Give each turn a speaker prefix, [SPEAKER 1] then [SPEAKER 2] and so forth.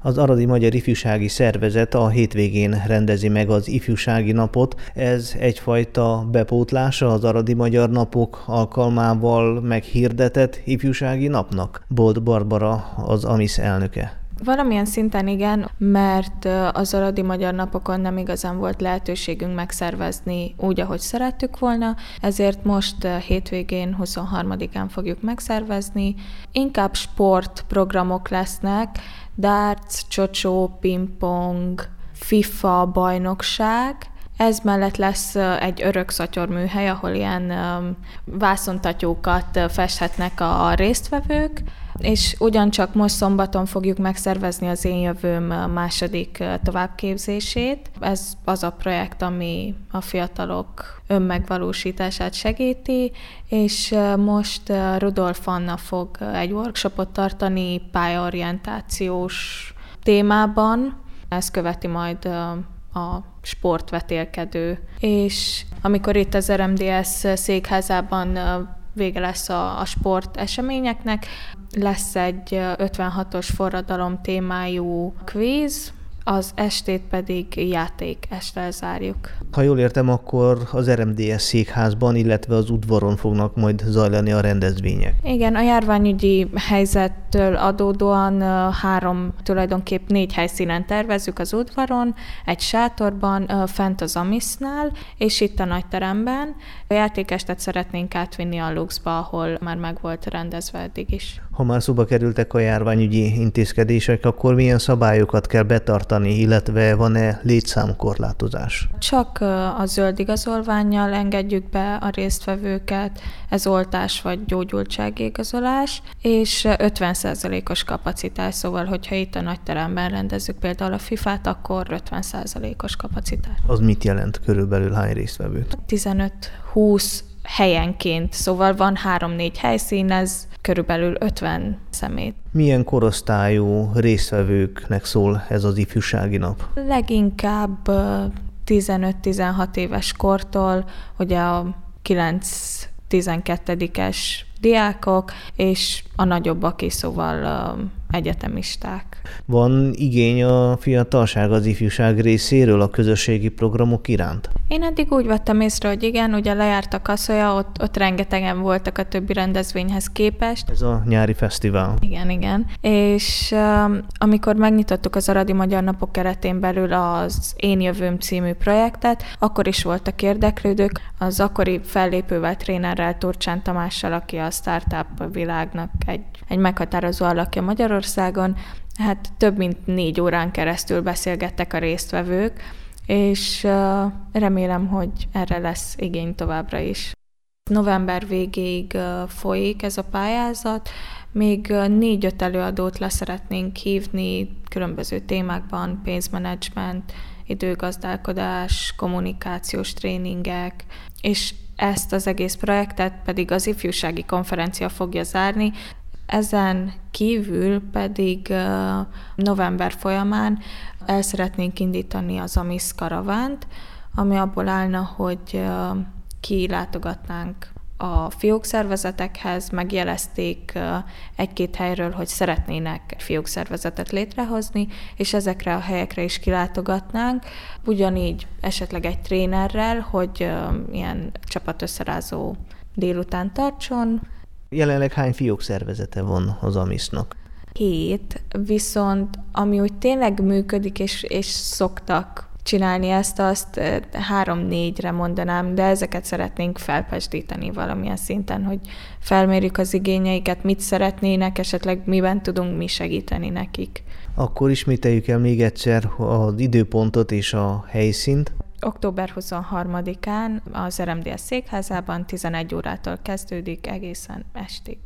[SPEAKER 1] Az Aradi Magyar Ifjúsági Szervezet a hétvégén rendezi meg az ifjúsági napot. Ez egyfajta bepótlása az Aradi Magyar Napok alkalmával meghirdetett ifjúsági napnak. Bolt Barbara az AMIS elnöke.
[SPEAKER 2] Valamilyen szinten igen, mert az Aradi Magyar Napokon nem igazán volt lehetőségünk megszervezni úgy, ahogy szerettük volna, ezért most hétvégén 23-án fogjuk megszervezni. Inkább sportprogramok lesznek, darts, csocsó, pingpong, FIFA bajnokság, ez mellett lesz egy örök műhely, ahol ilyen vászontatyókat festhetnek a résztvevők, és ugyancsak most szombaton fogjuk megszervezni az én jövőm második továbbképzését. Ez az a projekt, ami a fiatalok önmegvalósítását segíti, és most Rudolf Anna fog egy workshopot tartani pályaorientációs témában. Ez követi majd a sportvetélkedő. És amikor itt az RMDS székházában vége lesz a, a sport eseményeknek, lesz egy 56-os forradalom témájú kvíz, az estét pedig játék este zárjuk.
[SPEAKER 1] Ha jól értem, akkor az RMDS székházban, illetve az udvaron fognak majd zajlani a rendezvények.
[SPEAKER 2] Igen, a járványügyi helyzettől adódóan három, tulajdonképp négy helyszínen tervezzük az udvaron, egy sátorban, fent az Amisznál, és itt a nagyteremben. A játékestet szeretnénk átvinni a Luxba, ahol már meg volt rendezve eddig is.
[SPEAKER 1] Ha már szóba kerültek a járványügyi intézkedések, akkor milyen szabályokat kell betartani, illetve van-e létszámkorlátozás?
[SPEAKER 2] Csak a zöld igazolványjal engedjük be a résztvevőket, ez oltás vagy gyógyultságigazolás, és 50%-os kapacitás, szóval hogyha itt a nagy teremben rendezzük például a FIFA-t, akkor 50%-os kapacitás.
[SPEAKER 1] Az mit jelent körülbelül hány résztvevőt?
[SPEAKER 2] 15-20 helyenként, szóval van három-négy helyszín, ez körülbelül 50 szemét.
[SPEAKER 1] Milyen korosztályú résztvevőknek szól ez az ifjúsági nap?
[SPEAKER 2] Leginkább 15-16 éves kortól, ugye a 9-12-es diákok, és a nagyobbak is, szóval egyetemisták.
[SPEAKER 1] Van igény a fiatalság, az ifjúság részéről a közösségi programok iránt?
[SPEAKER 2] Én eddig úgy vettem észre, hogy igen, ugye lejárt a kaszolya, ott, ott rengetegen voltak a többi rendezvényhez képest.
[SPEAKER 1] Ez a nyári fesztivál.
[SPEAKER 2] Igen, igen. És um, amikor megnyitottuk az Aradi Magyar Napok keretén belül az Én Jövőm című projektet, akkor is voltak érdeklődők. Az akkori fellépővel, trénerrel, Turcsán Tamással, aki a startup világnak egy, egy meghatározó alakja Magyarországon, hát több mint négy órán keresztül beszélgettek a résztvevők, és remélem, hogy erre lesz igény továbbra is. November végéig folyik ez a pályázat, még négy-öt előadót leszeretnénk hívni különböző témákban, pénzmenedzsment, időgazdálkodás, kommunikációs tréningek, és ezt az egész projektet pedig az ifjúsági konferencia fogja zárni, ezen kívül pedig november folyamán el szeretnénk indítani az AMIS karavánt, ami abból állna, hogy kilátogatnánk a fiókszervezetekhez, megjelezték egy-két helyről, hogy szeretnének fiókszervezetet létrehozni, és ezekre a helyekre is kilátogatnánk, ugyanígy esetleg egy trénerrel, hogy ilyen csapatösszerázó délután tartson,
[SPEAKER 1] Jelenleg hány fiók szervezete van az Amisnak?
[SPEAKER 2] Hét, viszont ami úgy tényleg működik, és, és szoktak csinálni ezt, azt három-négyre mondanám, de ezeket szeretnénk felpesdíteni valamilyen szinten, hogy felmérjük az igényeiket, mit szeretnének, esetleg miben tudunk mi segíteni nekik.
[SPEAKER 1] Akkor ismételjük el még egyszer az időpontot és a helyszínt.
[SPEAKER 2] Október 23-án az RMDS székházában 11 órától kezdődik egészen estig.